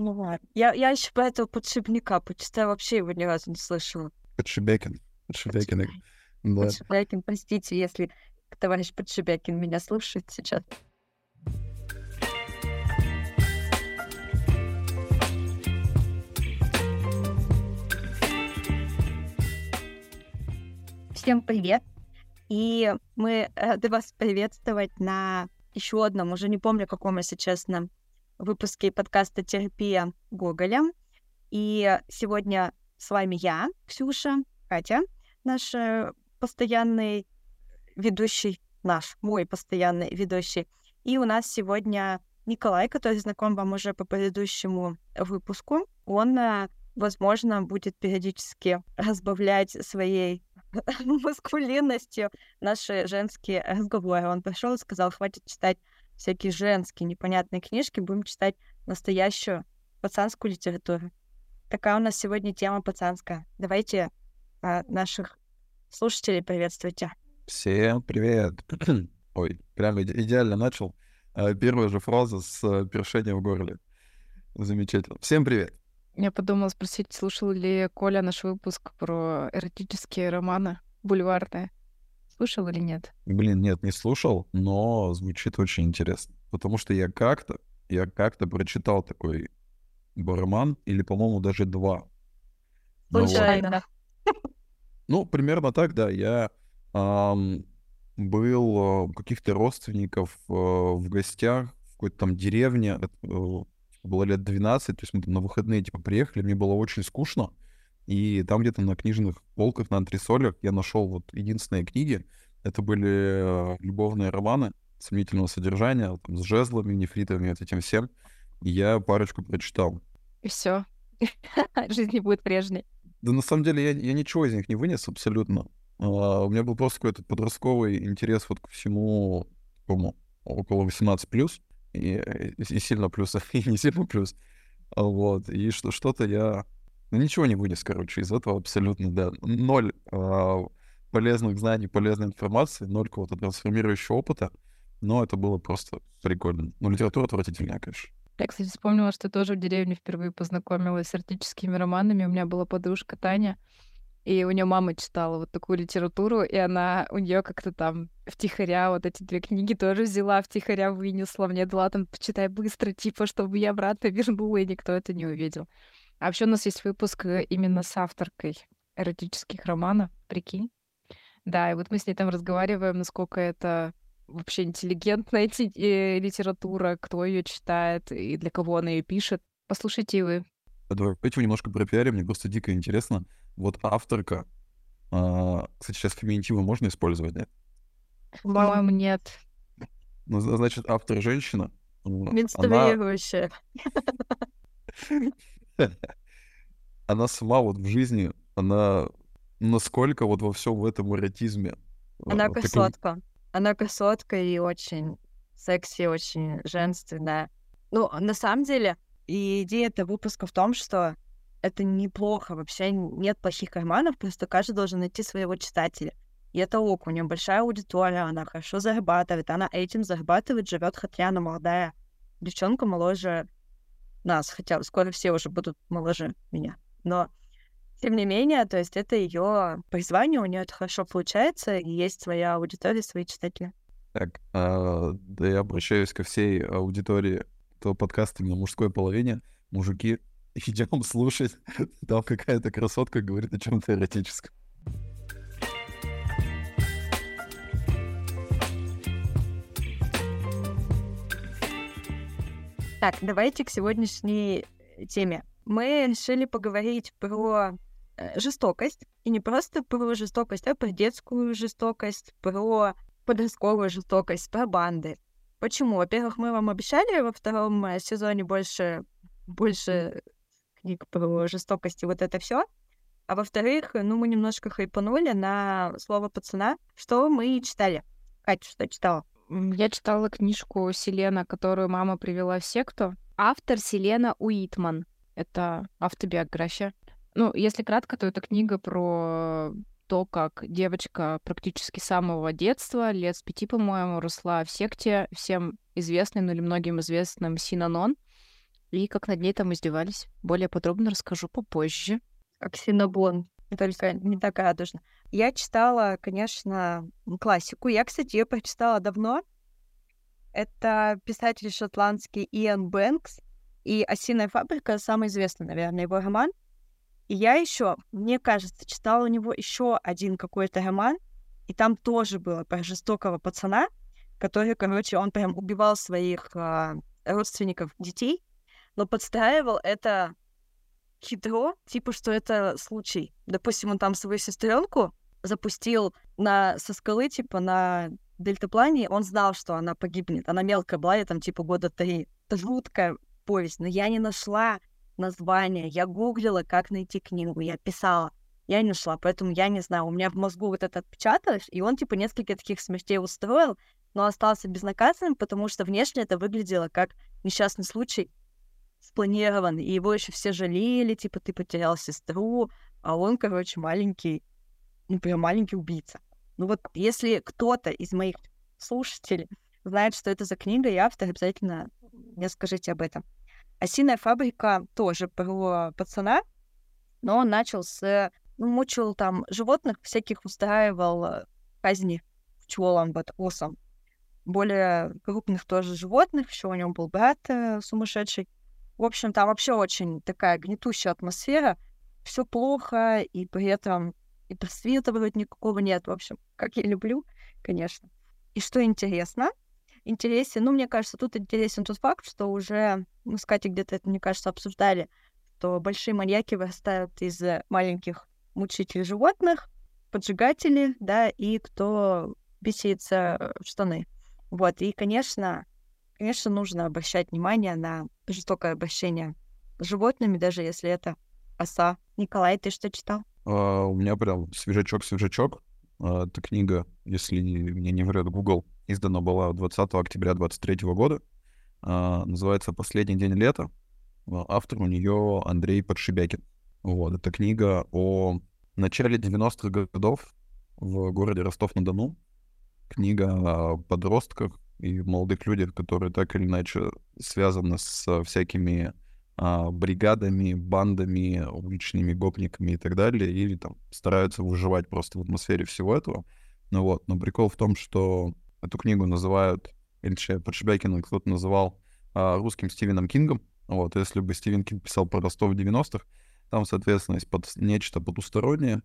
Ну ладно. Я, я еще по этого подшипника почитаю, вообще его ни разу не слышала. Подшибякин. Подшибякин. Да. Подшибякин, простите, если товарищ Подшибякин меня слушает сейчас. Всем привет! И мы рады вас приветствовать на еще одном, уже не помню, каком, если честно, выпуске подкаста «Терапия Гоголя». И сегодня с вами я, Ксюша, Катя, наш э, постоянный ведущий, наш, мой постоянный ведущий. И у нас сегодня Николай, который знаком вам уже по предыдущему выпуску. Он, э, возможно, будет периодически разбавлять своей маскулинностью наши женские разговоры. Он пришел и сказал, хватит читать всякие женские непонятные книжки, будем читать настоящую пацанскую литературу. Такая у нас сегодня тема пацанская. Давайте а, наших слушателей приветствуйте. Всем привет. Ой, прям идеально начал. А, первая же фраза с э, першением в горле. Замечательно. Всем привет. Я подумала спросить, слушал ли Коля наш выпуск про эротические романы бульварные. Слушал или нет? Блин, нет, не слушал, но звучит очень интересно. Потому что я как-то, я как-то прочитал такой роман, или, по-моему, даже два. Случайно. Ну, вот. ну, примерно так, да. Я эм, был э, у каких-то родственников э, в гостях в какой-то там деревне. Это, э, было лет 12, то есть мы там на выходные типа приехали, мне было очень скучно. И там где-то на книжных полках, на антресолях я нашел вот единственные книги. Это были э, любовные романы сомнительного содержания, там, с жезлами, нефритами, вот этим всем. И я парочку прочитал. И все. Жизнь не будет прежней. Да на самом деле я, я ничего из них не вынес абсолютно. А, у меня был просто какой-то подростковый интерес вот ко всему такому около 18 плюс и, и сильно плюс, и не сильно плюс. Вот. И что, что-то я ну, ничего не вынес, короче, из этого абсолютно, да. Ноль э, полезных знаний, полезной информации, ноль какого-то трансформирующего опыта. Но это было просто прикольно. Ну, литература отвратительная, конечно. Я, кстати, вспомнила, что тоже в деревне впервые познакомилась с артическими романами. У меня была подружка Таня, и у нее мама читала вот такую литературу, и она у нее как-то там втихаря вот эти две книги тоже взяла, втихаря вынесла, мне дала там почитай быстро, типа, чтобы я обратно вернула, и никто это не увидел. А вообще у нас есть выпуск э, именно с авторкой эротических романов, прикинь. Да, и вот мы с ней там разговариваем, насколько это вообще интеллигентная э, литература, кто ее читает и для кого она ее пишет. Послушайте и вы. Давайте немножко про пиаре, мне просто дико интересно. Вот авторка, а, кстати, сейчас феминитивы можно использовать, нет? По-моему, нет. Ну, значит, автор женщина. Менструирующая. Она... сама вот в жизни, она насколько вот во всем в этом эротизме. Она вот красотка. Такой... Она красотка и очень секси, очень женственная. Ну, на самом деле, и идея этого выпуска в том, что это неплохо, вообще нет плохих карманов, просто каждый должен найти своего читателя. И это ок, у нее большая аудитория, она хорошо зарабатывает, она этим зарабатывает, живет, хотя она молодая девчонка моложе нас, хотя скоро все уже будут моложе меня. Но тем не менее, то есть это ее призвание, у нее это хорошо получается, и есть своя аудитория, свои читатели. Так, а, да я обращаюсь ко всей аудитории этого подкаста на мужской половине. Мужики, идем слушать. Там какая-то красотка говорит о чем-то эротическом. Так, давайте к сегодняшней теме. Мы решили поговорить про э, жестокость. И не просто про жестокость, а про детскую жестокость, про подростковую жестокость, про банды. Почему? Во-первых, мы вам обещали во втором э, сезоне больше, больше книг про жестокость и вот это все. А во-вторых, ну, мы немножко хайпанули на слово пацана. Что мы читали? Катя, что читала? Я читала книжку Селена, которую мама привела в секту. Автор Селена Уитман. Это автобиография. Ну, если кратко, то это книга про то, как девочка практически с самого детства, лет с пяти, по-моему, росла в секте всем известным, ну или многим известным Синанон. и как над ней там издевались. Более подробно расскажу попозже. Как Синабон, только не так радужно. Я читала, конечно, классику. Я, кстати, ее прочитала давно. Это писатель шотландский Иэн Бэнкс. И «Осиная фабрика» — самый известный, наверное, его роман. И я еще, мне кажется, читала у него еще один какой-то роман, и там тоже было про жестокого пацана, который, короче, он прям убивал своих а, родственников детей, но подстраивал это хитро, типа, что это случай. Допустим, он там свою сестренку запустил на, со скалы, типа, на дельтаплане, он знал, что она погибнет. Она мелкая была, я там, типа, года три. Это жуткая повесть, но я не нашла название. Я гуглила, как найти книгу, я писала. Я не нашла, поэтому я не знаю. У меня в мозгу вот это отпечаталось, и он, типа, несколько таких смертей устроил, но остался безнаказанным, потому что внешне это выглядело как несчастный случай, спланирован, и его еще все жалели, типа, ты потерял сестру, а он, короче, маленький, ну, прям маленький убийца. Ну вот, если кто-то из моих слушателей знает, что это за книга и автор, обязательно мне скажите об этом. «Осиная фабрика» тоже про пацана, но он начал с... Ну, мучил там животных, всяких устраивал э, казни пчелам, батрусам. Более крупных тоже животных, еще у него был брат э, сумасшедший. В общем, там вообще очень такая гнетущая атмосфера. Все плохо, и при этом и просвета вроде никакого нет. В общем, как я люблю, конечно. И что интересно, интересен, ну, мне кажется, тут интересен тот факт, что уже мы с Катей где-то это, мне кажется, обсуждали, что большие маньяки вырастают из маленьких мучителей животных, поджигателей, да, и кто бесится в штаны. Вот, и, конечно, конечно, нужно обращать внимание на жестокое обращение с животными, даже если это оса. Николай, ты что читал? Uh, у меня прям свежачок-свежачок. Uh, эта книга, если мне не врет Google, издана была 20 октября 2023 года. Uh, называется «Последний день лета». Автор у нее Андрей Подшибякин. Вот, это книга о начале 90-х годов в городе Ростов-на-Дону. Книга о подростках, и молодых людях, которые так или иначе связаны с всякими а, бригадами, бандами, уличными гопниками и так далее, или там стараются выживать просто в атмосфере всего этого. Ну вот, но прикол в том, что эту книгу называют, или Подшибякина кто-то называл а, русским Стивеном Кингом. Вот, если бы Стивен Кинг писал про Ростов в 90-х, там, соответственно, есть под, нечто потустороннее,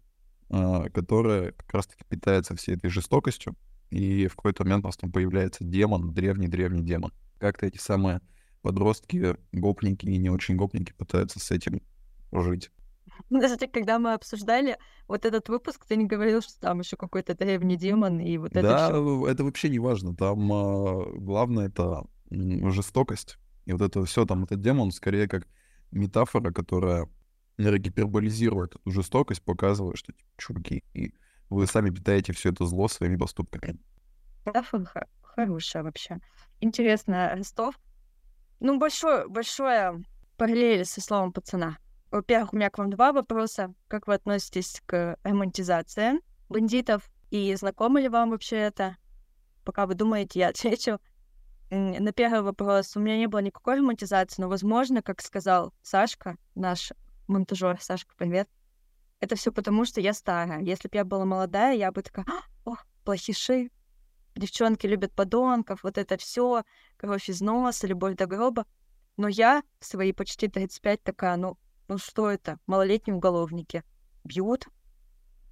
а, которое как раз-таки питается всей этой жестокостью, и в какой-то момент у нас там появляется демон, древний-древний демон. Как-то эти самые подростки, гопники и не очень гопники пытаются с этим жить. Ну, кстати, когда мы обсуждали вот этот выпуск, ты не говорил, что там еще какой-то древний демон и вот это Да, всё. это вообще не важно. Там а, главное это жестокость. И вот это все, там этот демон скорее как метафора, которая гиперболизирует эту жестокость, показывая, что, типа, чуваки, и вы сами питаете все это зло своими поступками. Метафора хорошая вообще. Интересно, Ростов. Ну, большое, большое параллель со словом пацана. Во-первых, у меня к вам два вопроса. Как вы относитесь к романтизации бандитов? И знакомо ли вам вообще это? Пока вы думаете, я отвечу. На первый вопрос. У меня не было никакой романтизации, но, возможно, как сказал Сашка, наш монтажер, Сашка, привет, это все потому, что я старая. Если бы я была молодая, я бы такая, ох, плохиши, девчонки любят подонков, вот это все, кровь из носа, любовь до гроба. Но я в свои почти 35 такая, ну, ну что это? Малолетние уголовники. Бьют,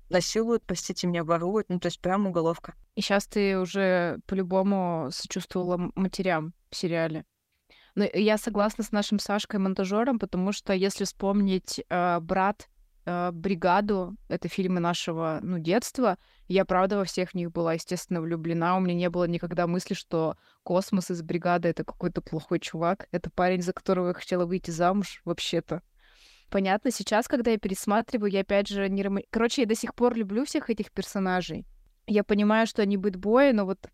насилуют, простите меня, воруют, ну то есть прям уголовка. И сейчас ты уже по-любому сочувствовала матерям в сериале. Но я согласна с нашим Сашкой монтажером, потому что если вспомнить э, брат «Бригаду», это фильмы нашего, ну, детства, я, правда, во всех них была, естественно, влюблена. У меня не было никогда мысли, что Космос из «Бригады» — это какой-то плохой чувак. Это парень, за которого я хотела выйти замуж, вообще-то. Понятно, сейчас, когда я пересматриваю, я опять же не... Ром... Короче, я до сих пор люблю всех этих персонажей. Я понимаю, что они бытбои, но вот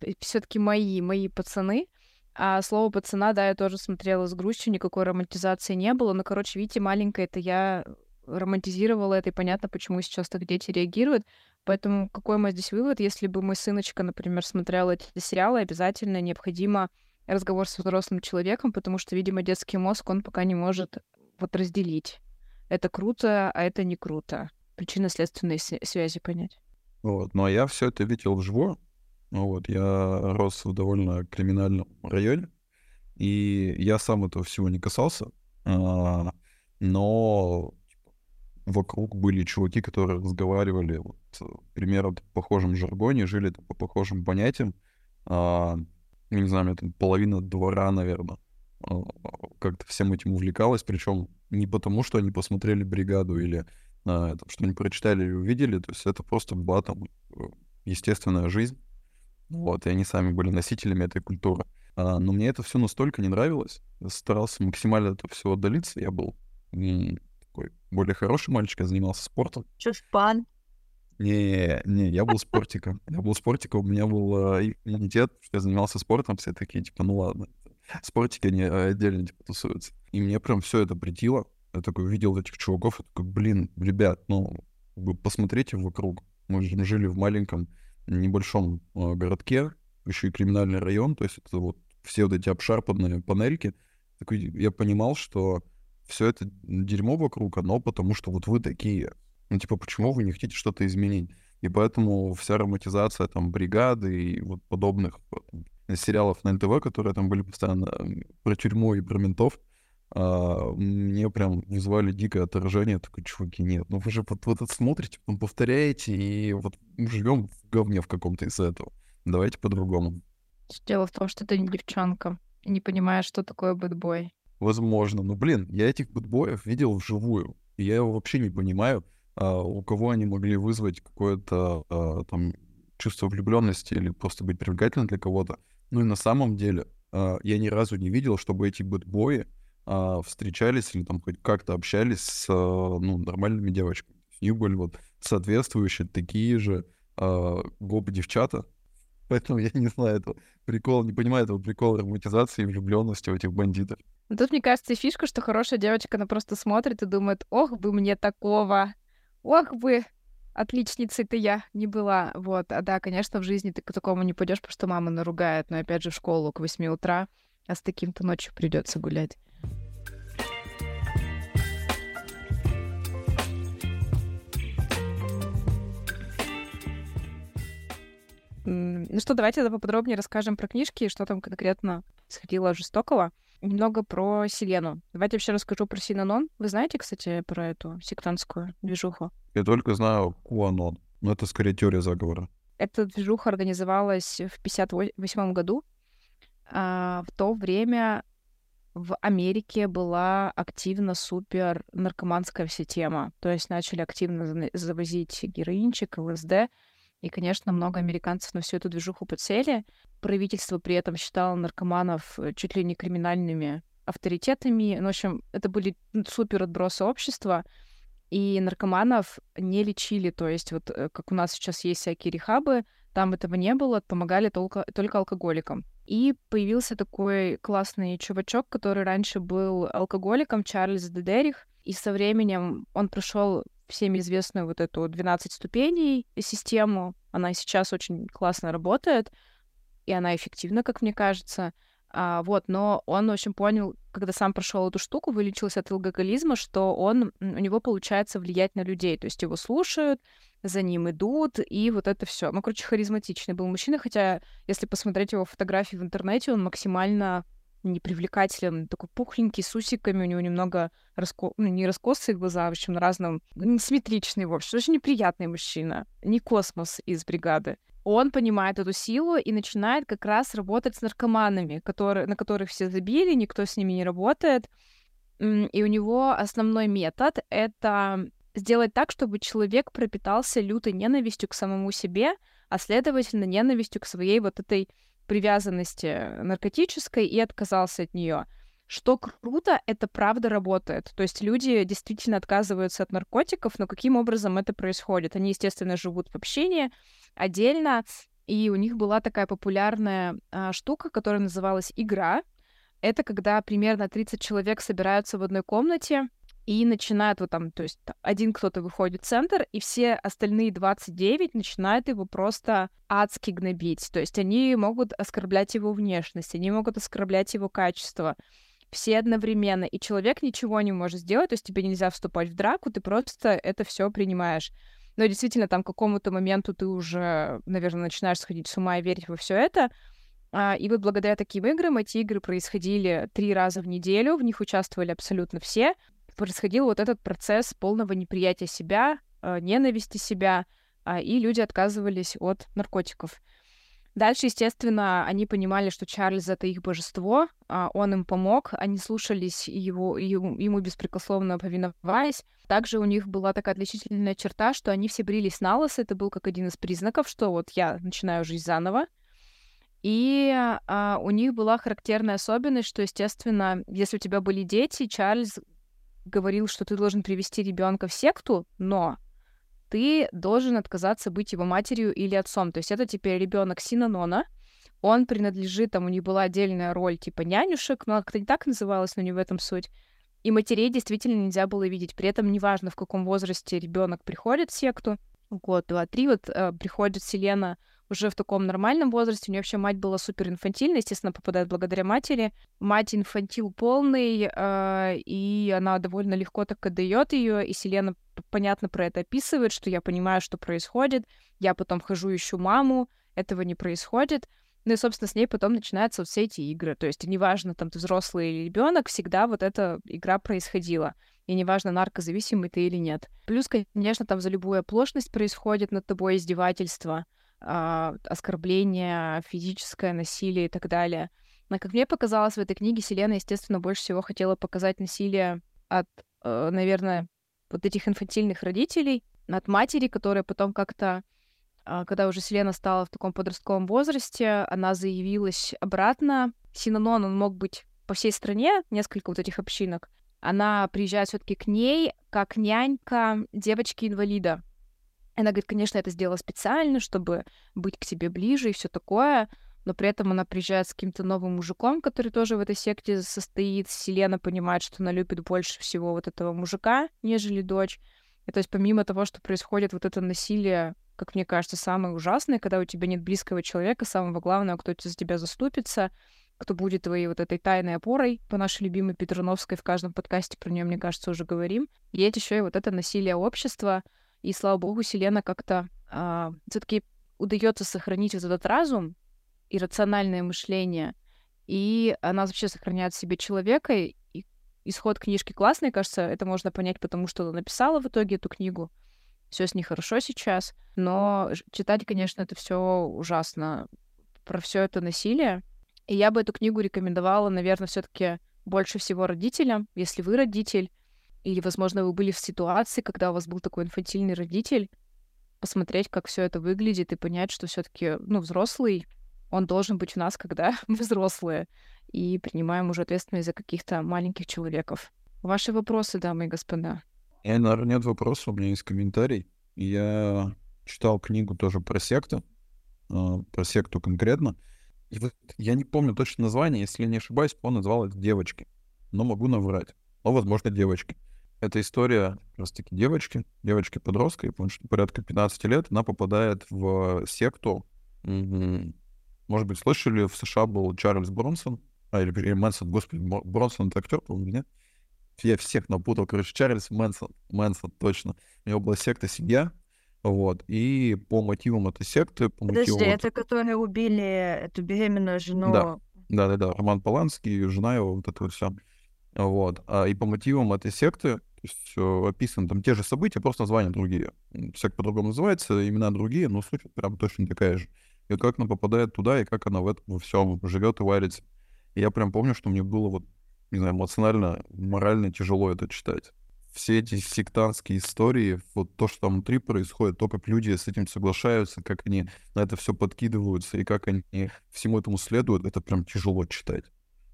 э, все таки мои, мои пацаны. А слово пацана, да, я тоже смотрела с грустью, никакой романтизации не было. Но, короче, видите, маленькая это я романтизировала это, и понятно, почему сейчас так дети реагируют. Поэтому какой мой здесь вывод? Если бы мой сыночка, например, смотрел эти сериалы, обязательно необходимо разговор с взрослым человеком, потому что, видимо, детский мозг, он пока не может вот разделить. Это круто, а это не круто. Причинно-следственные связи понять. Вот. Ну, а я все это видел вживую. Ну, вот. Я рос в довольно криминальном районе, и я сам этого всего не касался. А, но вокруг были чуваки, которые разговаривали вот, примерно в похожем жаргоне, жили по похожим понятиям. А, не знаю, мне там половина двора, наверное, а, как-то всем этим увлекалась, причем не потому, что они посмотрели бригаду или а, это, что они прочитали или увидели, то есть это просто была там э, естественная жизнь, вот, и они сами были носителями этой культуры. А, но мне это все настолько не нравилось, старался максимально от этого всего отдалиться, я был более хороший мальчик, я занимался спортом. Чушпан. Не, не, я был спортиком. Я был спортиком, у меня был э, иммунитет, что я занимался спортом, все такие, типа, ну ладно, спортики, они отдельно типа, тусуются. И мне прям все это притило. Я такой увидел этих чуваков, и такой, блин, ребят, ну, вы посмотрите вокруг. Мы жили в маленьком небольшом э, городке, еще и криминальный район, то есть это вот все вот эти обшарпанные панельки. Такой, я понимал, что все это дерьмо вокруг, оно потому что вот вы такие. Ну, типа, почему вы не хотите что-то изменить? И поэтому вся романтизация там бригады и вот подобных вот, сериалов на НТВ, которые там были постоянно про тюрьму и про ментов, а, мне прям вызывали дикое отражение. Такой, чуваки, нет, ну вы же вот, вот это смотрите, потом повторяете, и вот живем в говне в каком-то из этого. Давайте по-другому. Дело в том, что ты не девчонка и не понимаешь, что такое бэтбой. Возможно. Но, блин, я этих бэтбоев видел вживую. И я его вообще не понимаю, а, у кого они могли вызвать какое-то а, там чувство влюбленности или просто быть привлекательным для кого-то. Ну и на самом деле а, я ни разу не видел, чтобы эти бэтбои встречались или там хоть как-то общались с ну, нормальными девочками. У были вот соответствующие такие же а, гоп-девчата. Поэтому я не знаю этого прикола, не понимаю этого прикола романтизации и влюбленности у этих бандитов. Но тут, мне кажется, и фишка, что хорошая девочка, она просто смотрит и думает, ох бы мне такого, ох бы, отличницей-то я не была. Вот, а да, конечно, в жизни ты к такому не пойдешь, потому что мама наругает, но опять же в школу к 8 утра, а с таким-то ночью придется гулять. Ну что, давайте тогда поподробнее расскажем про книжки, что там конкретно сходило жестокого немного про Селену. Давайте вообще расскажу про Синанон. Вы знаете, кстати, про эту сектантскую движуху? Я только знаю Куанон, но это скорее теория заговора. Эта движуха организовалась в 58 году. А, в то время в Америке была активно супер наркоманская вся тема. То есть начали активно завозить героинчик, ЛСД. И, конечно, много американцев на всю эту движуху подсели. Правительство при этом считало наркоманов э, чуть ли не криминальными авторитетами. Ну, в общем, это были супер отбросы общества. И наркоманов не лечили. То есть вот э, как у нас сейчас есть всякие рехабы, там этого не было, помогали только, только алкоголикам. И появился такой классный чувачок, который раньше был алкоголиком, Чарльз Дедерих, и со временем он прошел всеми известную вот эту 12 ступеней систему. Она сейчас очень классно работает, и она эффективна, как мне кажется. А, вот, но он, в общем, понял, когда сам прошел эту штуку, вылечился от алкоголизма, что он, у него получается влиять на людей. То есть его слушают, за ним идут, и вот это все. Ну, короче, харизматичный был мужчина, хотя, если посмотреть его фотографии в интернете, он максимально непривлекателен, такой пухленький, с усиками, у него немного раско... ну, не раскосые глаза, в общем, на разном, симметричный, в общем, очень неприятный мужчина, не космос из бригады. Он понимает эту силу и начинает как раз работать с наркоманами, которые, на которых все забили, никто с ними не работает. И у него основной метод — это сделать так, чтобы человек пропитался лютой ненавистью к самому себе, а следовательно, ненавистью к своей вот этой привязанности наркотической и отказался от нее. Что круто, это правда работает. То есть люди действительно отказываются от наркотиков, но каким образом это происходит? Они, естественно, живут в общении отдельно, и у них была такая популярная а, штука, которая называлась игра. Это когда примерно 30 человек собираются в одной комнате, и начинают вот там, то есть один кто-то выходит в центр, и все остальные 29 начинают его просто адски гнобить. То есть они могут оскорблять его внешность, они могут оскорблять его качество. Все одновременно, и человек ничего не может сделать, то есть тебе нельзя вступать в драку, ты просто это все принимаешь. Но действительно, там к какому-то моменту ты уже, наверное, начинаешь сходить с ума и верить во все это. А, и вот благодаря таким играм эти игры происходили три раза в неделю, в них участвовали абсолютно все. Происходил вот этот процесс полного неприятия себя, а, ненависти себя, а, и люди отказывались от наркотиков. Дальше, естественно, они понимали, что Чарльз — это их божество, он им помог, они слушались его, ему беспрекословно повиноваясь. Также у них была такая отличительная черта, что они все брились на лос, это был как один из признаков, что вот я начинаю жизнь заново. И а, у них была характерная особенность, что, естественно, если у тебя были дети, Чарльз говорил, что ты должен привести ребенка в секту, но ты должен отказаться быть его матерью или отцом. То есть это теперь ребенок Синанона, он принадлежит, там у них была отдельная роль типа нянюшек, но как-то не так называлось, но не в этом суть. И матерей действительно нельзя было видеть. При этом неважно, в каком возрасте ребенок приходит в секту, год, два, три, вот э, приходит Селена уже в таком нормальном возрасте. У нее вообще мать была супер инфантильна, естественно, попадает благодаря матери. Мать инфантил полный, э, и она довольно легко так отдает ее. И Селена понятно про это описывает, что я понимаю, что происходит. Я потом хожу, ищу маму, этого не происходит. Ну и, собственно, с ней потом начинаются вот все эти игры. То есть неважно, там ты взрослый или ребенок, всегда вот эта игра происходила. И неважно, наркозависимый ты или нет. Плюс, конечно, там за любую оплошность происходит над тобой издевательство э, оскорбление, физическое насилие и так далее. Но, как мне показалось, в этой книге Селена, естественно, больше всего хотела показать насилие от, э, наверное, вот этих инфантильных родителей, от матери, которая потом как-то, э, когда уже Селена стала в таком подростковом возрасте, она заявилась обратно. Синанон, он мог быть по всей стране, несколько вот этих общинок. Она приезжает все таки к ней как нянька девочки-инвалида. Она говорит, конечно, это сделала специально, чтобы быть к тебе ближе и все такое, но при этом она приезжает с каким-то новым мужиком, который тоже в этой секте состоит. Селена понимает, что она любит больше всего вот этого мужика, нежели дочь. И то есть помимо того, что происходит вот это насилие, как мне кажется, самое ужасное, когда у тебя нет близкого человека, самого главного, кто за тебя заступится, кто будет твоей вот этой тайной опорой по нашей любимой Петруновской в каждом подкасте про нее, мне кажется, уже говорим. Есть еще и вот это насилие общества, и слава богу, Селена как-то а, все-таки удается сохранить вот этот разум и рациональное мышление. И она вообще сохраняет в себе человека. И исход книжки классный, кажется, это можно понять, потому что она написала в итоге эту книгу. Все с ней хорошо сейчас. Но читать, конечно, это все ужасно. Про все это насилие. И я бы эту книгу рекомендовала, наверное, все-таки больше всего родителям, если вы родитель, или, возможно, вы были в ситуации, когда у вас был такой инфантильный родитель, посмотреть, как все это выглядит, и понять, что все-таки, ну, взрослый, он должен быть у нас, когда мы взрослые, и принимаем уже ответственность за каких-то маленьких человеков. Ваши вопросы, дамы и господа? Я, наверное, нет вопросов, у меня есть комментарий. Я читал книгу тоже про секту, а, про секту конкретно. И вот я не помню точно название, если не ошибаюсь, он назвал это «Девочки». Но могу наврать. Но, возможно, «Девочки». Это история как раз-таки девочки, девочки-подростка, я помню, что порядка 15 лет, она попадает в секту. Может быть, слышали, в США был Чарльз Бронсон, а, или, или Мэнсон, господи, Бронсон это актер, по-моему, нет? Я всех напутал, короче, Чарльз Мэнсон, Мэнсон, точно. У него была секта «Семья», вот, и по мотивам этой секты... По Подожди, мотивам... это которые убили эту беременную жену? Да, да-да-да, Роман Поланский, жена его, вот это вот все. Вот, а, и по мотивам этой секты то есть э, описаны там те же события, просто названия другие. Всяк по-другому называется, имена другие, но суть прям точно такая же. И вот как она попадает туда, и как она в этом во всем живет и варится. И я прям помню, что мне было вот, не знаю, эмоционально, морально тяжело это читать. Все эти сектантские истории, вот то, что там внутри происходит, то, как люди с этим соглашаются, как они на это все подкидываются, и как они всему этому следуют, это прям тяжело читать.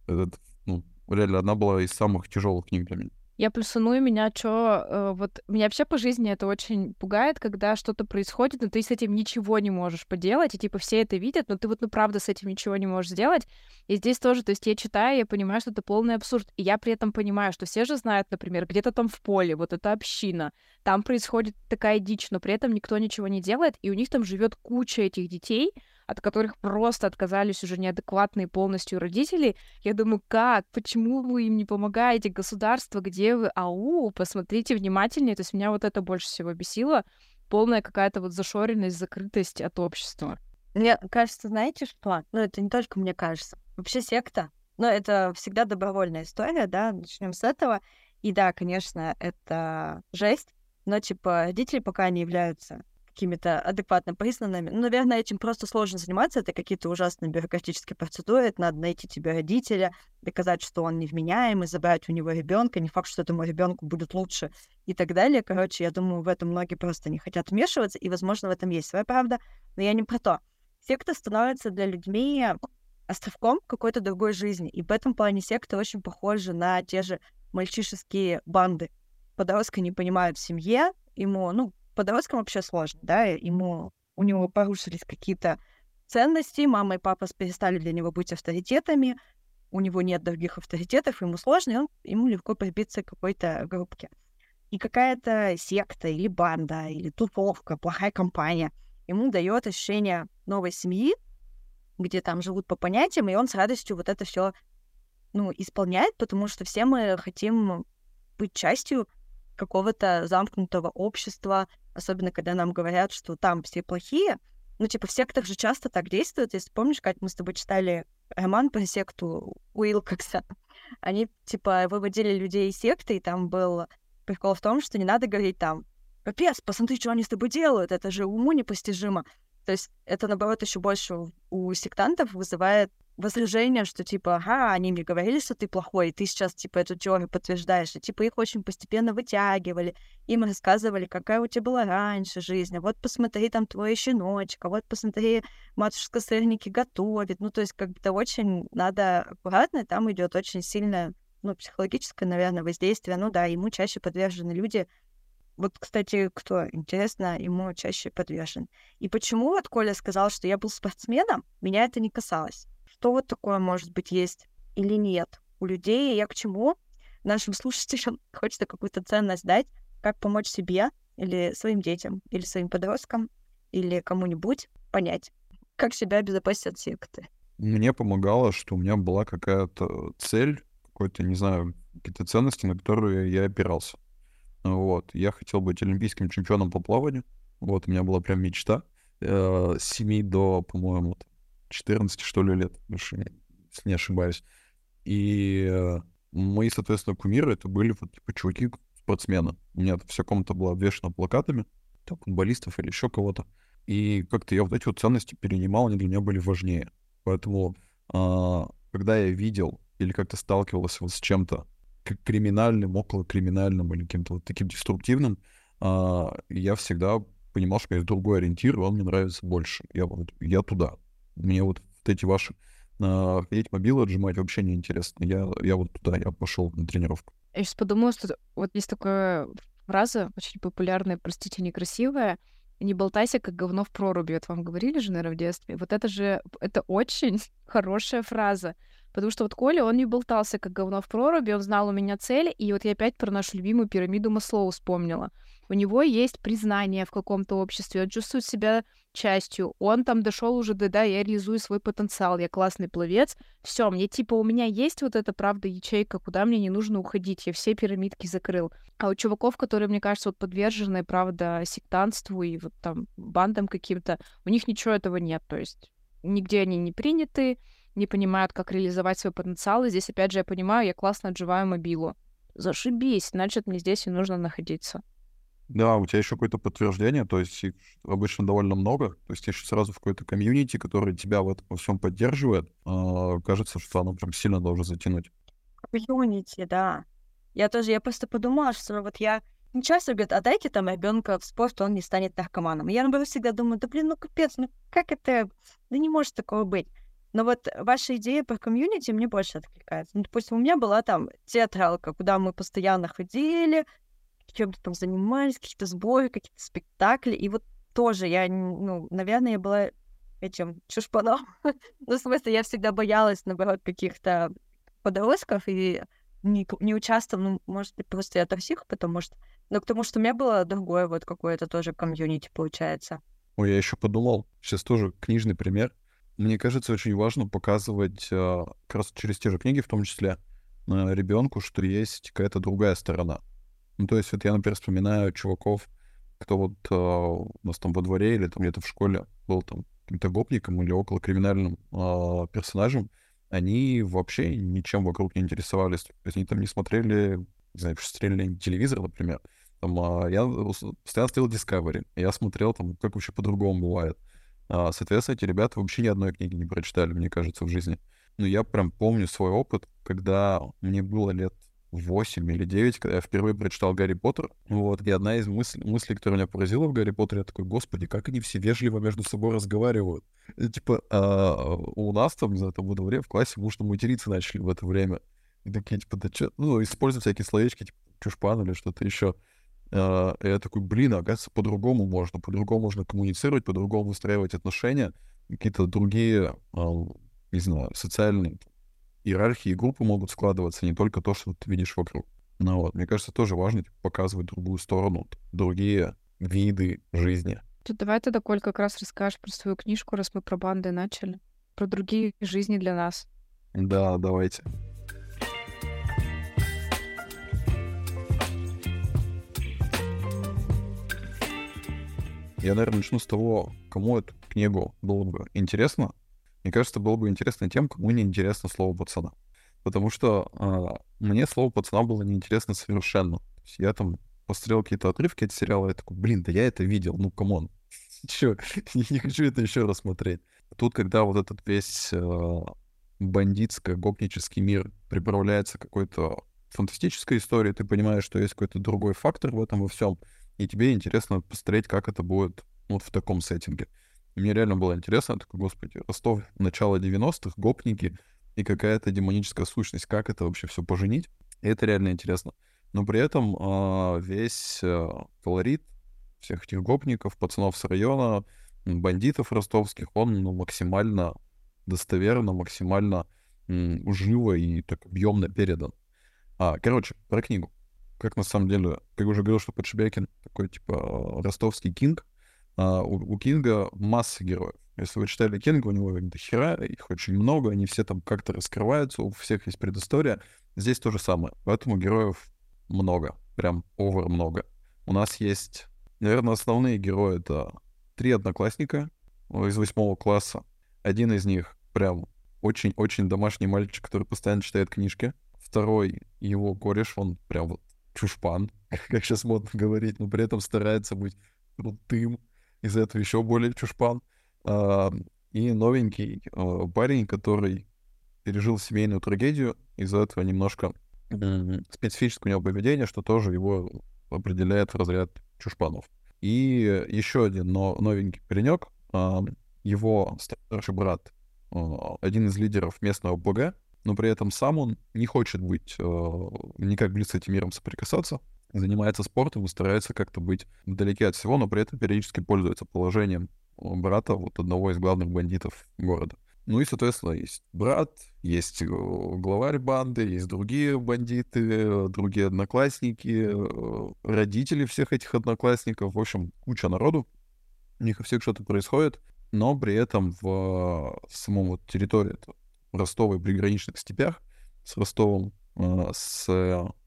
Это, ну, реально, одна была из самых тяжелых книг для меня. Я плюсаную, меня что, э, вот меня вообще по жизни это очень пугает, когда что-то происходит, но ты с этим ничего не можешь поделать, и типа все это видят, но ты вот ну правда с этим ничего не можешь сделать. И здесь тоже, то есть я читаю, я понимаю, что это полный абсурд, и я при этом понимаю, что все же знают, например, где-то там в поле, вот эта община, там происходит такая дичь, но при этом никто ничего не делает, и у них там живет куча этих детей, от которых просто отказались уже неадекватные полностью родители. Я думаю, как? Почему вы им не помогаете? Государство, где вы? Ау, посмотрите внимательнее. То есть меня вот это больше всего бесило. Полная какая-то вот зашоренность, закрытость от общества. Мне кажется, знаете что? Ну, это не только мне кажется. Вообще секта, но это всегда добровольная история, да, начнем с этого. И да, конечно, это жесть, но, типа, родители пока не являются какими-то адекватно признанными. Ну, наверное, этим просто сложно заниматься. Это какие-то ужасные бюрократические процедуры. Это надо найти тебе родителя, доказать, что он невменяемый, забрать у него ребенка. Не факт, что этому ребенку будет лучше и так далее. Короче, я думаю, в этом многие просто не хотят вмешиваться, и, возможно, в этом есть своя правда. Но я не про то. Секта становится для людей островком какой-то другой жизни. И в этом плане секты очень похожи на те же мальчишеские банды. Подростка не понимают в семье, ему, ну, подросткам вообще сложно, да, ему, у него порушились какие-то ценности, мама и папа перестали для него быть авторитетами, у него нет других авторитетов, ему сложно, и он, ему легко прибиться к какой-то группке. И какая-то секта или банда, или тусовка, плохая компания ему дает ощущение новой семьи, где там живут по понятиям, и он с радостью вот это все ну, исполняет, потому что все мы хотим быть частью какого-то замкнутого общества, особенно когда нам говорят, что там все плохие. Ну, типа, в сектах же часто так действуют. Если помнишь, как мы с тобой читали роман про секту Уилкокса, они, типа, выводили людей из секты, и там был прикол в том, что не надо говорить там, капец, посмотри, что они с тобой делают, это же уму непостижимо. То есть это, наоборот, еще больше у сектантов вызывает возражение, что типа, ага, они мне говорили, что ты плохой, и ты сейчас типа эту теорию подтверждаешь. И типа их очень постепенно вытягивали, им рассказывали, какая у тебя была раньше жизнь, а вот посмотри, там щеночек, а вот посмотри, матушка сырники готовит. Ну, то есть как бы-то очень надо аккуратно, там идет очень сильное, ну, психологическое, наверное, воздействие. Ну да, ему чаще подвержены люди, вот, кстати, кто, интересно, ему чаще подвержен. И почему вот Коля сказал, что я был спортсменом, меня это не касалось что такое, может быть, есть или нет у людей. Я к чему? Нашим слушателям хочется какую-то ценность дать, как помочь себе или своим детям, или своим подросткам, или кому-нибудь понять, как себя обезопасить от секты. Мне помогало, что у меня была какая-то цель, какой-то, не знаю, какие-то ценности, на которые я опирался. Вот. Я хотел быть олимпийским чемпионом по плаванию. Вот, у меня была прям мечта. Э, с 7 до, по-моему, 14, что ли, лет, если не ошибаюсь. И э, мои, соответственно, кумиры это были вот типа чуваки, спортсмены. У меня вся комната была обвешена плакатами, там, футболистов или еще кого-то. И как-то я вот эти вот ценности перенимал, они для меня были важнее. Поэтому, а, когда я видел или как-то сталкивался вот с чем-то криминальным, около криминальным или каким-то вот таким деструктивным, а, я всегда понимал, что есть другой ориентир, и он мне нравится больше. Я, вот, я туда. Мне вот эти ваши э, ходить мобилы отжимать вообще не интересно. Я, я вот туда, я пошел на тренировку. Я сейчас подумала, что вот есть такая фраза, очень популярная, простите, некрасивая, не болтайся, как говно в проруби. Вот вам говорили же, наверное, в детстве. Вот это же, это очень хорошая фраза. Потому что вот Коля, он не болтался, как говно в проруби, он знал у меня цели, и вот я опять про нашу любимую пирамиду Маслоу вспомнила у него есть признание в каком-то обществе, он чувствует себя частью, он там дошел уже до, да, я реализую свой потенциал, я классный пловец, все, мне типа у меня есть вот эта правда ячейка, куда мне не нужно уходить, я все пирамидки закрыл. А у чуваков, которые, мне кажется, вот подвержены, правда, сектантству и вот там бандам каким-то, у них ничего этого нет, то есть нигде они не приняты, не понимают, как реализовать свой потенциал, и здесь, опять же, я понимаю, я классно отживаю мобилу. Зашибись, значит, мне здесь и нужно находиться. Да, у тебя еще какое-то подтверждение, то есть их обычно довольно много, то есть еще сразу в какой-то комьюнити, который тебя в этом во всем поддерживает, э, кажется, что оно прям сильно должно затянуть. Комьюнити, да. Я тоже, я просто подумала, что вот я не часто говорят, отдайте там ребенка в спорт, он не станет наркоманом. Я, наоборот, всегда думаю, да блин, ну капец, ну как это, да не может такого быть. Но вот ваша идея про комьюнити мне больше откликается. Ну, допустим, у меня была там театралка, куда мы постоянно ходили, чем-то там занимались, какие-то сборы, какие-то спектакли. И вот тоже я, ну, наверное, я была этим чушпаном. ну, в смысле, я всегда боялась, наоборот, каких-то подростков и не, не участвовала, ну, может быть, просто я токсик, потому что... Но потому что у меня было другое вот какое-то тоже комьюнити, получается. Ой, я еще подумал, сейчас тоже книжный пример. Мне кажется, очень важно показывать э, как раз через те же книги, в том числе, э, ребенку, что есть какая-то другая сторона. Ну, то есть вот я, например, вспоминаю чуваков, кто вот э, у нас там во дворе или там где-то в школе был там каким-то гопником или около криминальным э, персонажем, они вообще ничем вокруг не интересовались. То есть они там не смотрели, не знаю, стреляли телевизор, например. Там, а, я постоянно смотрел Discovery. Я смотрел там, как вообще по-другому бывает. А, соответственно, эти ребята вообще ни одной книги не прочитали, мне кажется, в жизни. Но я прям помню свой опыт, когда мне было лет 8 или 9, когда я впервые прочитал Гарри Поттер. Вот, и одна из мыслей, мыслей, которая меня поразила в Гарри Поттере, я такой, господи, как они все вежливо между собой разговаривают. И, типа, а, у нас там, не знаю, там во дворе, в классе, может, материться начали в это время. И такие, типа, да что, ну, используют всякие словечки, типа, чушпан или что-то еще. И я такой, блин, оказывается, по-другому можно, по-другому можно коммуницировать, по-другому выстраивать отношения, какие-то другие, uh, не знаю, социальные иерархии и группы могут складываться, не только то, что ты видишь вокруг. Ну вот, мне кажется, тоже важно типа, показывать другую сторону, другие виды жизни. Тут давай тогда, Коль, как раз расскажешь про свою книжку, раз мы про банды начали. Про другие жизни для нас. Да, давайте. Я, наверное, начну с того, кому эту книгу было бы интересно. Мне кажется, было бы интересно тем, кому не интересно слово пацана. Потому что э, мне слово пацана было неинтересно совершенно. я там посмотрел какие-то отрывки от сериала, я такой, блин, да я это видел, ну come on. Чё, не хочу это еще раз смотреть. Тут, когда вот этот весь э, бандитско-гопнический мир приправляется какой-то фантастической историей, ты понимаешь, что есть какой-то другой фактор в этом во всем, и тебе интересно посмотреть, как это будет вот в таком сеттинге. И мне реально было интересно, я такой, господи, Ростов, начало 90-х, гопники и какая-то демоническая сущность, как это вообще все поженить. И это реально интересно. Но при этом э, весь э, колорит всех этих гопников, пацанов с района, бандитов ростовских, он ну, максимально достоверно, максимально живо и так объемно передан. А, короче, про книгу. Как на самом деле, как уже говорил, что Подшибякин такой, типа, ростовский кинг, а, у, у Кинга масса героев. Если вы читали Кинга, у него их до хера, их очень много, они все там как-то раскрываются, у всех есть предыстория. Здесь то же самое. Поэтому героев много, прям овер много. У нас есть, наверное, основные герои — это три одноклассника из восьмого класса. Один из них прям очень-очень домашний мальчик, который постоянно читает книжки. Второй — его кореш, он прям вот чушпан, как сейчас модно говорить, но при этом старается быть крутым, из этого еще более чушпан. А, и новенький а, парень, который пережил семейную трагедию, из-за этого немножко специфическое у него поведение, что тоже его определяет в разряд чушпанов. И еще один но новенький паренек, а, его старший брат, один из лидеров местного БГ, но при этом сам он не хочет быть никак близко с этим миром соприкасаться, занимается спортом и старается как-то быть вдалеке от всего, но при этом периодически пользуется положением брата вот одного из главных бандитов города. Ну и, соответственно, есть брат, есть э, главарь банды, есть другие бандиты, другие одноклассники, э, родители всех этих одноклассников. В общем, куча народу. У них у всех что-то происходит, но при этом в самом вот территории Ростова и приграничных степях с Ростовом, э, с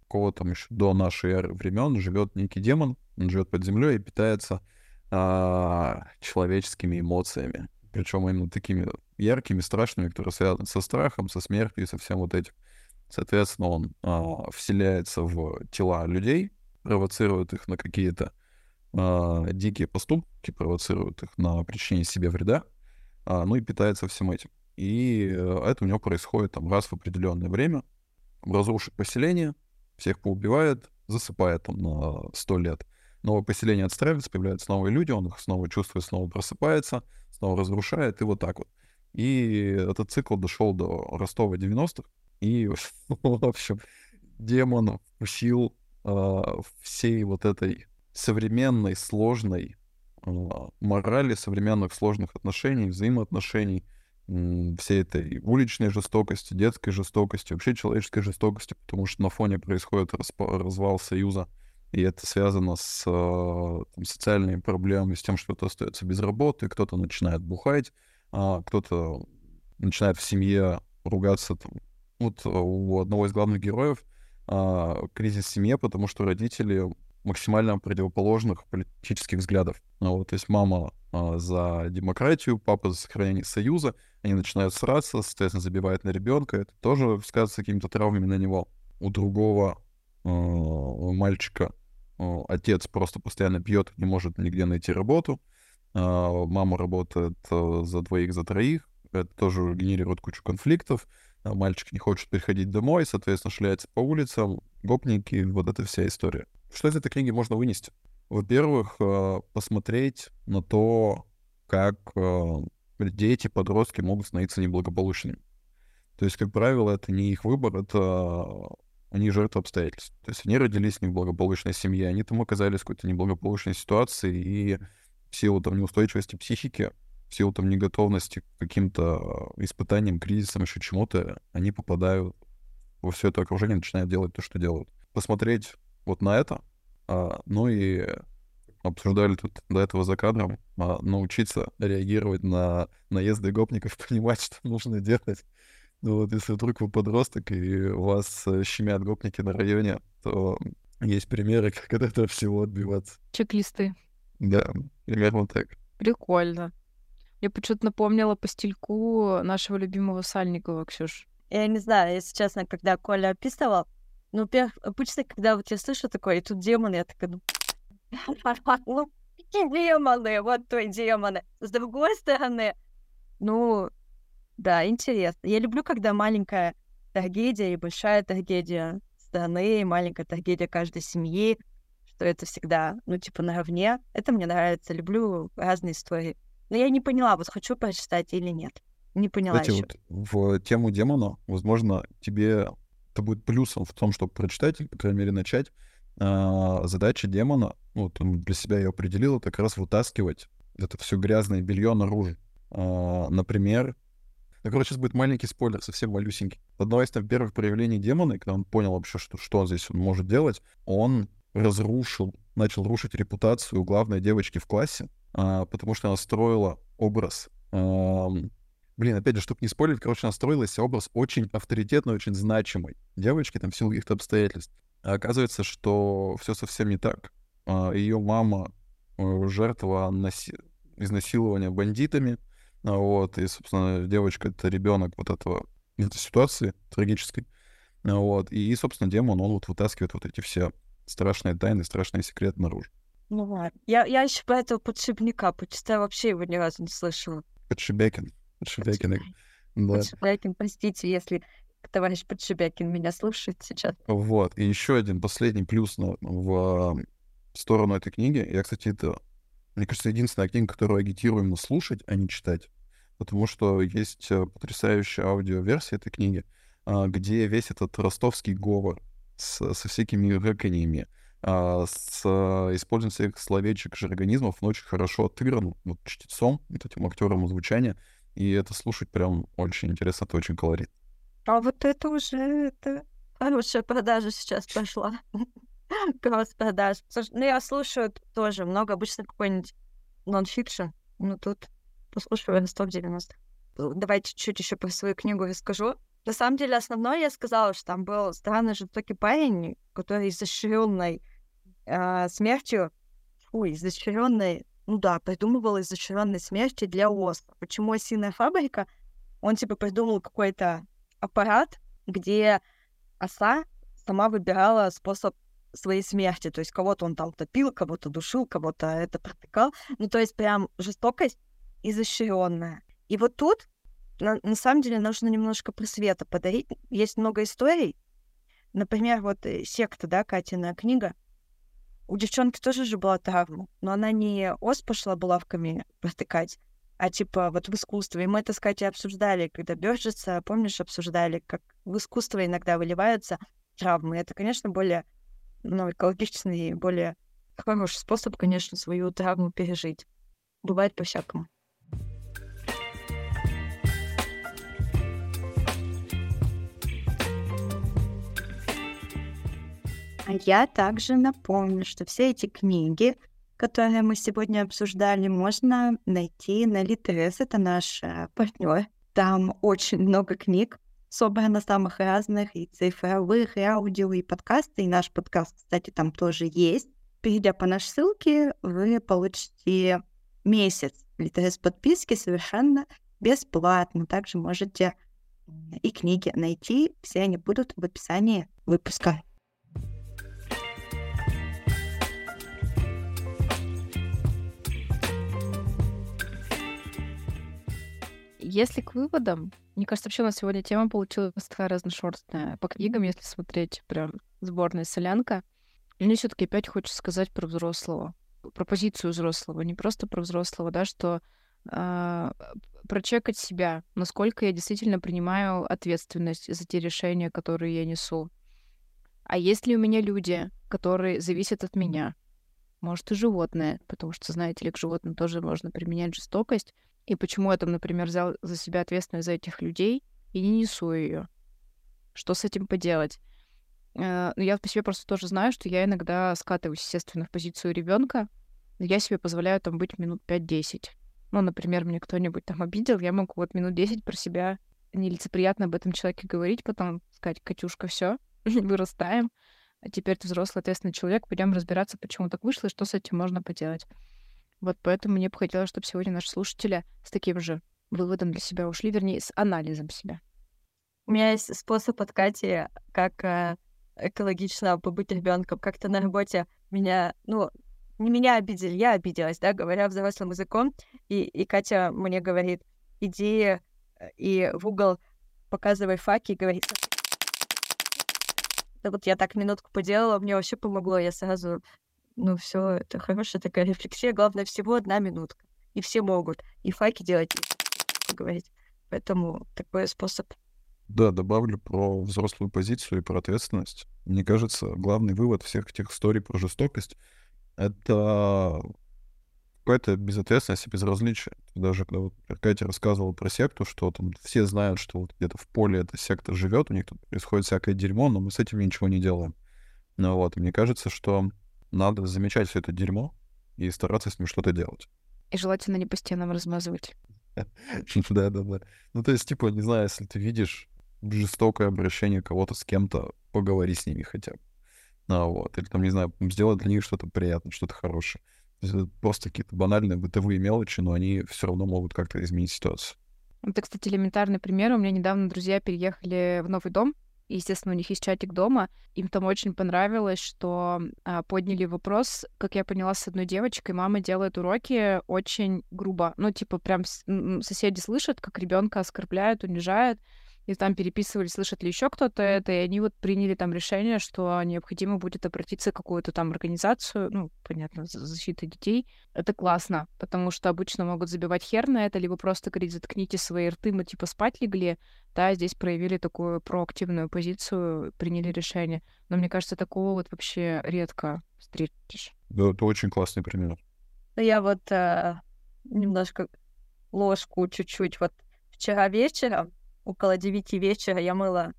какого там еще до нашей эры времен живет некий демон, он живет под землей и питается а, человеческими эмоциями. Причем именно такими яркими, страшными, которые связаны со страхом, со смертью и со всем вот этим. Соответственно, он а, вселяется в тела людей, провоцирует их на какие-то а, дикие поступки, провоцирует их на причинение себе вреда, а, ну и питается всем этим. И а, это у него происходит там раз в определенное время, разрушит поселение, всех поубивает, засыпает там на сто лет. Новое поселение отстраивается, появляются новые люди, он их снова чувствует, снова просыпается, снова разрушает, и вот так вот. И этот цикл дошел до Ростова 90-х. И, в общем, демон вкусил э, всей вот этой современной, сложной э, морали, современных сложных отношений, взаимоотношений, э, всей этой уличной жестокости, детской жестокости, вообще человеческой жестокости, потому что на фоне происходит развал Союза, и это связано с э, там, социальными проблемами, с тем, что кто-то остается без работы, кто-то начинает бухать, а, кто-то начинает в семье ругаться. Там. Вот у одного из главных героев а, кризис в семье, потому что родители максимально противоположных политических взглядов. Ну, вот, то есть мама а, за демократию, папа за сохранение союза, они начинают сраться, соответственно, забивают на ребенка, это тоже сказывается какими-то травмами на него. У другого э, мальчика э, отец просто постоянно пьет, не может нигде найти работу, э, мама работает э, за двоих, за троих, это тоже генерирует кучу конфликтов, мальчик не хочет приходить домой, соответственно, шляется по улицам, гопники, вот эта вся история. Что из этой книги можно вынести? Во-первых, э, посмотреть на то, как э, дети, подростки могут становиться неблагополучными. То есть, как правило, это не их выбор, это они жертвы обстоятельств. То есть они родились в неблагополучной семье, они там оказались в какой-то неблагополучной ситуации, и в силу там неустойчивости психики, в силу там неготовности к каким-то испытаниям, кризисам, еще чему-то, они попадают во все это окружение, начинают делать то, что делают. Посмотреть вот на это, а, ну и обсуждали тут до этого за кадром, а, научиться реагировать на наезды гопников, понимать, что нужно делать. Ну вот, если вдруг вы подросток и вас э, щемят гопники на районе, то есть примеры, как от этого всего отбиваться. Чек-листы. Да, примерно так. Прикольно. Я почему-то напомнила по стильку нашего любимого Сальникова, Ксюш. Я не знаю, если честно, когда Коля описывал, ну, обычно, когда вот я слышу такое, и тут демоны, я такая, ну, ну, демоны, вот твои демоны. С другой стороны, ну, да, интересно. Я люблю, когда маленькая трагедия и большая трагедия страны, и маленькая трагедия каждой семьи, что это всегда, ну, типа, наравне. Это мне нравится. Люблю разные истории. Но я не поняла, вот хочу прочитать или нет. Не поняла Кстати, еще. вот в тему демона, возможно, тебе это будет плюсом в том, чтобы прочитать, или, по крайней мере, начать. А, задача демона, вот для себя я определил, как раз вытаскивать это все грязное белье наружу. А, например, ну, короче, сейчас будет маленький спойлер, совсем малюсенький. Одно из там первых проявлений демона, когда он понял вообще, что, что здесь он может делать, он разрушил, начал рушить репутацию главной девочки в классе, а, потому что она строила образ а, блин, опять же, чтобы не спорить, короче, настроилась образ очень авторитетный, очень значимый девочки, там, в силу каких-то обстоятельств. А оказывается, что все совсем не так. А, Ее мама э, жертва наси... изнасилования бандитами, а, вот, и, собственно, девочка — это ребенок вот этого, этой ситуации трагической, а, вот, и, собственно, демон, он вот вытаскивает вот эти все страшные тайны, страшные секреты наружу. Ну ладно. Я, я еще про этого подшипника почитаю, вообще его ни разу не слышала. Подшибекин. Подшибякин. Да. Подшибякин, простите, если товарищ Подшибякин меня слушает сейчас. Вот. И еще один последний плюс на, в сторону этой книги. Я, кстати, это, мне кажется, единственная книга, которую агитирую именно слушать, а не читать. Потому что есть э, потрясающая аудиоверсия этой книги, а, где весь этот ростовский говор с, со всякими рэканьями, а, с использованием всех словечек, жаргонизмов, он очень хорошо отыгран вот, чтецом, вот этим актером звучания. И это слушать прям очень интересно, это очень колорит. А вот это уже это хорошая продажа сейчас пошла. Кросс-продаж. Ну, я слушаю тоже много, обычно какой-нибудь нон-фикшн. Ну, тут послушаю Ростов 90 Давайте чуть-чуть еще про свою книгу расскажу. На самом деле, основное я сказала, что там был странный жестокий парень, который изощренной э, смертью, ой, изощренной ну да, придумывал изощренной смерти для оспа. Почему осиная фабрика? Он типа придумал какой-то аппарат, где оса сама выбирала способ своей смерти. То есть кого-то он там топил, кого-то душил, кого-то это протыкал. Ну, то есть прям жестокость изощренная. И вот тут на, на самом деле нужно немножко просвета подарить. Есть много историй. Например, вот э, секта, да, Катина книга — у девчонки тоже же была травма, но она не ос пошла булавками протыкать, а типа вот в искусстве. И мы это Катей обсуждали, когда Бёрджеса, помнишь, обсуждали, как в искусство иногда выливаются травмы. Это, конечно, более ну, экологичный, более хороший способ, конечно, свою травму пережить. Бывает по-всякому. Я также напомню, что все эти книги, которые мы сегодня обсуждали, можно найти на Литрес. Это наш э, партнер. Там очень много книг, собрано самых разных, и цифровых, и аудио, и подкасты. И наш подкаст, кстати, там тоже есть. Перейдя по нашей ссылке, вы получите месяц Литрес подписки совершенно бесплатно. Также можете и книги найти. Все они будут в описании выпуска. Если к выводам, мне кажется, вообще у нас сегодня тема получилась такая разношерстная. По книгам, если смотреть прям сборная солянка, мне все таки опять хочется сказать про взрослого, про позицию взрослого, не просто про взрослого, да, что э, прочекать себя, насколько я действительно принимаю ответственность за те решения, которые я несу. А есть ли у меня люди, которые зависят от меня? Может, и животные, потому что, знаете ли, к животным тоже можно применять жестокость. И почему я там, например, взял за себя ответственность за этих людей и не несу ее? Что с этим поделать? Э, ну, я по себе просто тоже знаю, что я иногда скатываюсь, естественно, в позицию ребенка. Я себе позволяю там быть минут 5-10. Ну, например, мне кто-нибудь там обидел, я могу вот минут 10 про себя нелицеприятно об этом человеке говорить, потом сказать, Катюшка, все, вырастаем, а теперь ты взрослый, ответственный человек, пойдем разбираться, почему так вышло и что с этим можно поделать. Вот поэтому мне бы хотелось, чтобы сегодня наши слушатели с таким же выводом для себя ушли, вернее, с анализом себя. У меня есть способ от Кати, как э, экологично побыть ребенком. Как-то на работе меня, ну, не меня обидели, я обиделась, да, говоря взрослым языком. И, и Катя мне говорит, иди э, и в угол показывай факи и говорит, да вот я так минутку поделала, мне вообще помогло, я сразу ну, все, это хорошая такая рефлексия. Главное, всего одна минутка. И все могут. И факи делать, и говорить. Поэтому такой способ. Да, добавлю про взрослую позицию и про ответственность. Мне кажется, главный вывод всех этих историй про жестокость — это какая-то безответственность и безразличие. Даже когда вот Катя рассказывала про секту, что там все знают, что вот где-то в поле эта секта живет, у них тут происходит всякое дерьмо, но мы с этим ничего не делаем. Ну вот, мне кажется, что надо замечать все это дерьмо и стараться с ним что-то делать. И желательно не по стенам размазывать. Да-да-да. Ну, то есть, типа, не знаю, если ты видишь жестокое обращение кого-то с кем-то, поговори с ними хотя бы. Ну, вот. Или там, не знаю, сделай для них что-то приятное, что-то хорошее. Это просто какие-то банальные бытовые мелочи, но они все равно могут как-то изменить ситуацию. Это, кстати, элементарный пример. У меня недавно друзья переехали в новый дом, и, естественно, у них есть чатик дома. Им там очень понравилось, что а, подняли вопрос, как я поняла, с одной девочкой. Мама делает уроки очень грубо. Ну, типа, прям соседи слышат, как ребенка оскорбляют, унижают и там переписывали, слышат ли еще кто-то это, и они вот приняли там решение, что необходимо будет обратиться к какую-то там организацию, ну, понятно, защиты детей. Это классно, потому что обычно могут забивать хер на это, либо просто говорить, заткните свои рты, мы типа спать легли. Да, здесь проявили такую проактивную позицию, приняли решение. Но мне кажется, такого вот вообще редко встретишь. Да, это очень классный пример. Я вот э, немножко ложку чуть-чуть. Вот вчера вечером около девяти вечера я мыла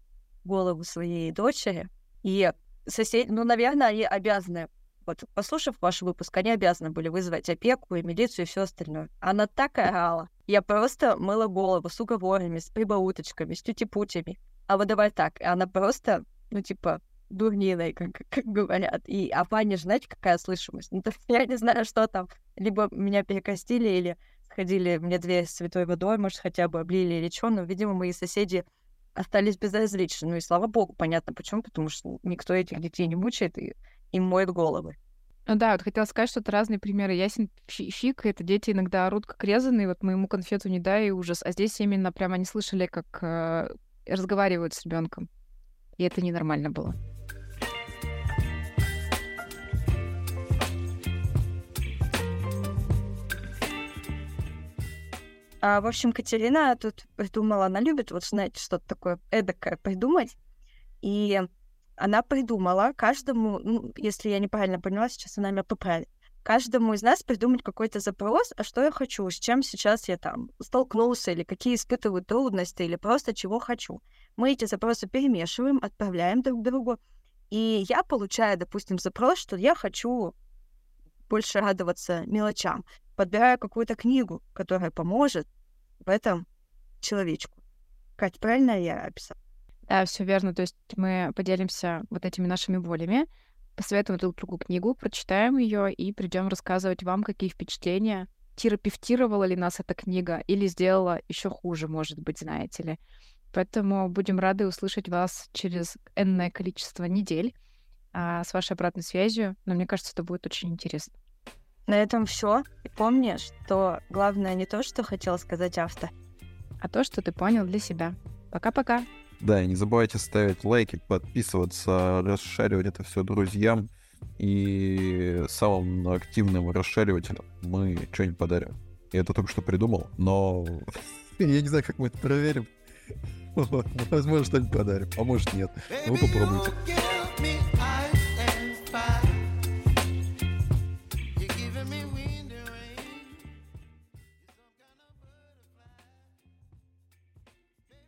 голову своей дочери, и соседи, ну, наверное, они обязаны, вот, послушав ваш выпуск, они обязаны были вызвать опеку и милицию и все остальное. Она так орала. Я просто мыла голову с уговорами, с прибауточками, с тютипутями. А вот давай так, она просто, ну, типа, дурниной, как, как говорят. И, а Ваня, знаете, какая слышимость? Ну, то я не знаю, что там. Либо меня перекостили, или сходили мне дверь с святой водой, может, хотя бы облили или что, но, видимо, мои соседи остались безразличны. Ну и слава богу, понятно почему, потому что никто этих детей не мучает и им моет головы. Ну да, вот хотела сказать, что это разные примеры. Ясен фиг, это дети иногда орут как резаные, вот моему конфету не дай, и ужас. А здесь именно прямо они слышали, как э, разговаривают с ребенком. И это ненормально было. А, в общем, Катерина тут придумала, она любит, вот знаете, что-то такое эдакое придумать. И она придумала каждому, ну, если я неправильно поняла, сейчас она меня поправит, каждому из нас придумать какой-то запрос, а что я хочу, с чем сейчас я там столкнулся, или какие испытываю трудности, или просто чего хочу. Мы эти запросы перемешиваем, отправляем друг другу, и я получаю, допустим, запрос, что я хочу больше радоваться мелочам. Подбираю какую-то книгу, которая поможет в этом человечку. Кать, правильно я описала? Да, все верно. То есть мы поделимся вот этими нашими болями, посоветуем друг другу книгу, прочитаем ее и придем рассказывать вам, какие впечатления, терапевтировала ли нас эта книга или сделала еще хуже, может быть, знаете ли. Поэтому будем рады услышать вас через энное количество недель а, с вашей обратной связью. Но мне кажется, это будет очень интересно. На этом все. И помни, что главное не то, что хотел сказать автор, а то, что ты понял для себя. Пока-пока. Да, и не забывайте ставить лайки, подписываться, расшаривать это все друзьям. И самым активным расшаривателям мы что-нибудь подарим. Я это только что придумал, но я не знаю, как мы это проверим. Возможно, что-нибудь подарим, а может нет. Вы попробуйте.